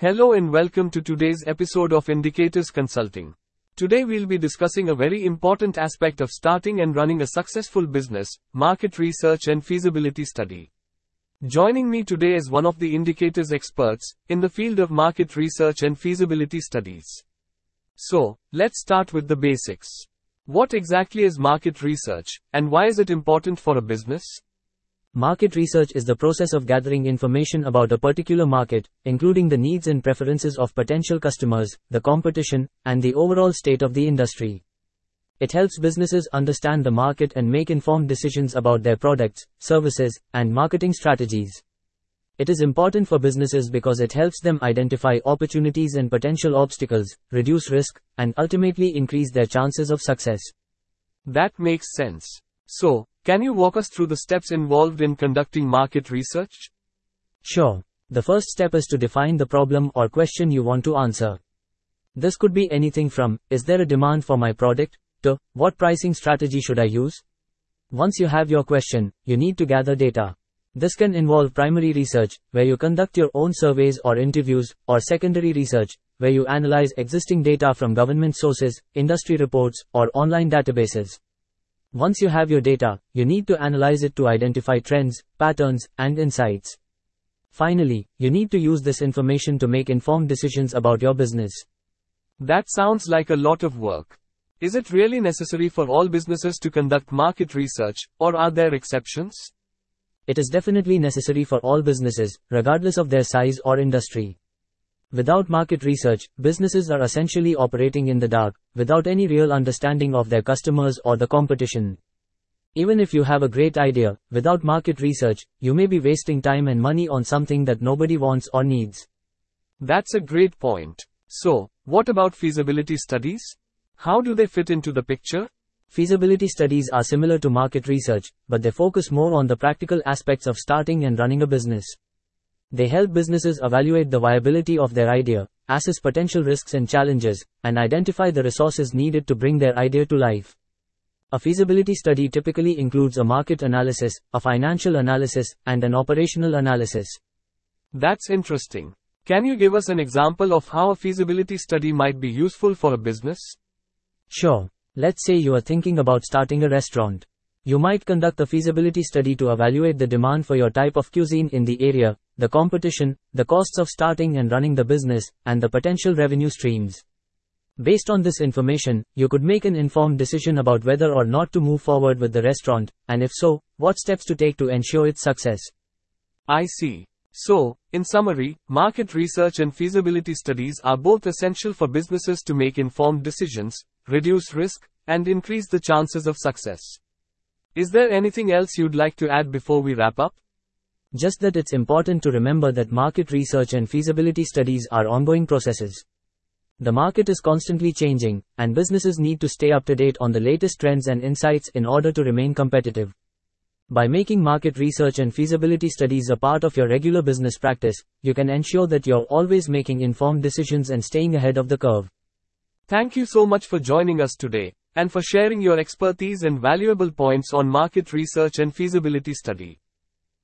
Hello and welcome to today's episode of Indicators Consulting. Today we'll be discussing a very important aspect of starting and running a successful business, market research and feasibility study. Joining me today is one of the indicators experts in the field of market research and feasibility studies. So, let's start with the basics. What exactly is market research and why is it important for a business? Market research is the process of gathering information about a particular market, including the needs and preferences of potential customers, the competition, and the overall state of the industry. It helps businesses understand the market and make informed decisions about their products, services, and marketing strategies. It is important for businesses because it helps them identify opportunities and potential obstacles, reduce risk, and ultimately increase their chances of success. That makes sense. So, can you walk us through the steps involved in conducting market research? Sure. The first step is to define the problem or question you want to answer. This could be anything from, is there a demand for my product, to, what pricing strategy should I use? Once you have your question, you need to gather data. This can involve primary research, where you conduct your own surveys or interviews, or secondary research, where you analyze existing data from government sources, industry reports, or online databases. Once you have your data, you need to analyze it to identify trends, patterns, and insights. Finally, you need to use this information to make informed decisions about your business. That sounds like a lot of work. Is it really necessary for all businesses to conduct market research, or are there exceptions? It is definitely necessary for all businesses, regardless of their size or industry. Without market research, businesses are essentially operating in the dark, without any real understanding of their customers or the competition. Even if you have a great idea, without market research, you may be wasting time and money on something that nobody wants or needs. That's a great point. So, what about feasibility studies? How do they fit into the picture? Feasibility studies are similar to market research, but they focus more on the practical aspects of starting and running a business. They help businesses evaluate the viability of their idea, assess potential risks and challenges, and identify the resources needed to bring their idea to life. A feasibility study typically includes a market analysis, a financial analysis, and an operational analysis. That's interesting. Can you give us an example of how a feasibility study might be useful for a business? Sure. Let's say you are thinking about starting a restaurant. You might conduct a feasibility study to evaluate the demand for your type of cuisine in the area, the competition, the costs of starting and running the business, and the potential revenue streams. Based on this information, you could make an informed decision about whether or not to move forward with the restaurant, and if so, what steps to take to ensure its success. I see. So, in summary, market research and feasibility studies are both essential for businesses to make informed decisions, reduce risk, and increase the chances of success. Is there anything else you'd like to add before we wrap up? Just that it's important to remember that market research and feasibility studies are ongoing processes. The market is constantly changing, and businesses need to stay up to date on the latest trends and insights in order to remain competitive. By making market research and feasibility studies a part of your regular business practice, you can ensure that you're always making informed decisions and staying ahead of the curve. Thank you so much for joining us today, and for sharing your expertise and valuable points on market research and feasibility study.